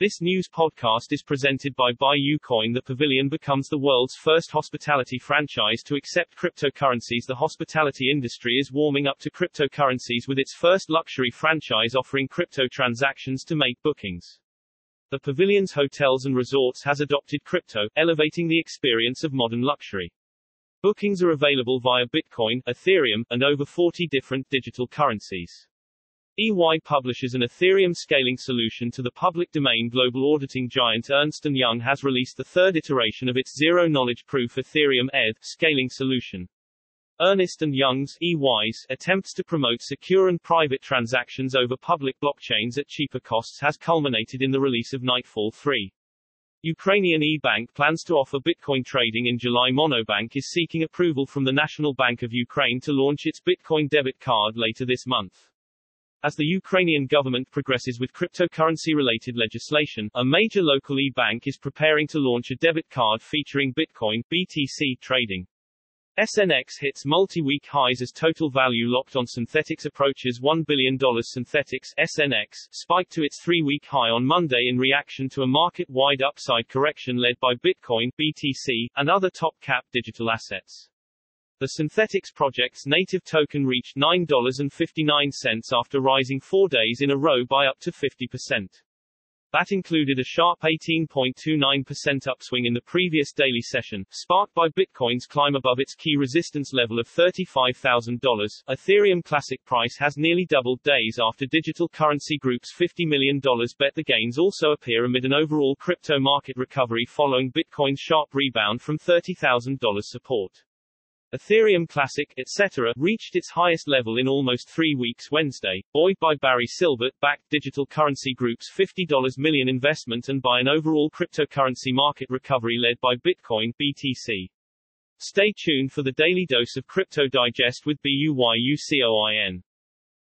This news podcast is presented by BUYUCOIN. The Pavilion becomes the world's first hospitality franchise to accept cryptocurrencies. The hospitality industry is warming up to cryptocurrencies with its first luxury franchise offering crypto transactions to make bookings. The Pavilion's hotels and resorts has adopted crypto, elevating the experience of modern luxury. Bookings are available via Bitcoin, Ethereum, and over 40 different digital currencies. EY publishes an Ethereum scaling solution to the public domain global auditing giant Ernst & Young has released the third iteration of its zero-knowledge proof Ethereum ETH scaling solution. Ernst & Young's EY's attempts to promote secure and private transactions over public blockchains at cheaper costs has culminated in the release of Nightfall 3. Ukrainian e-bank plans to offer Bitcoin trading in July. Monobank is seeking approval from the National Bank of Ukraine to launch its Bitcoin debit card later this month. As the Ukrainian government progresses with cryptocurrency-related legislation, a major local e-bank is preparing to launch a debit card featuring Bitcoin BTC trading. SNX hits multi-week highs as total value locked on Synthetix approaches $1 billion. Synthetix SNX spiked to its three-week high on Monday in reaction to a market-wide upside correction led by Bitcoin BTC, and other top-cap digital assets. The Synthetix project's native token reached $9.59 after rising four days in a row by up to 50%. That included a sharp 18.29% upswing in the previous daily session, sparked by Bitcoin's climb above its key resistance level of $35,000. Ethereum Classic price has nearly doubled days after Digital Currency Group's $50 million bet. The gains also appear amid an overall crypto market recovery following Bitcoin's sharp rebound from $30,000 support. Ethereum Classic, etc., reached its highest level in almost three weeks Wednesday, buoyed by Barry Silbert-backed Digital Currency Group's $50 million investment and by an overall cryptocurrency market recovery led by Bitcoin BTC. Stay tuned for the daily dose of Crypto Digest with BUYUCOIN.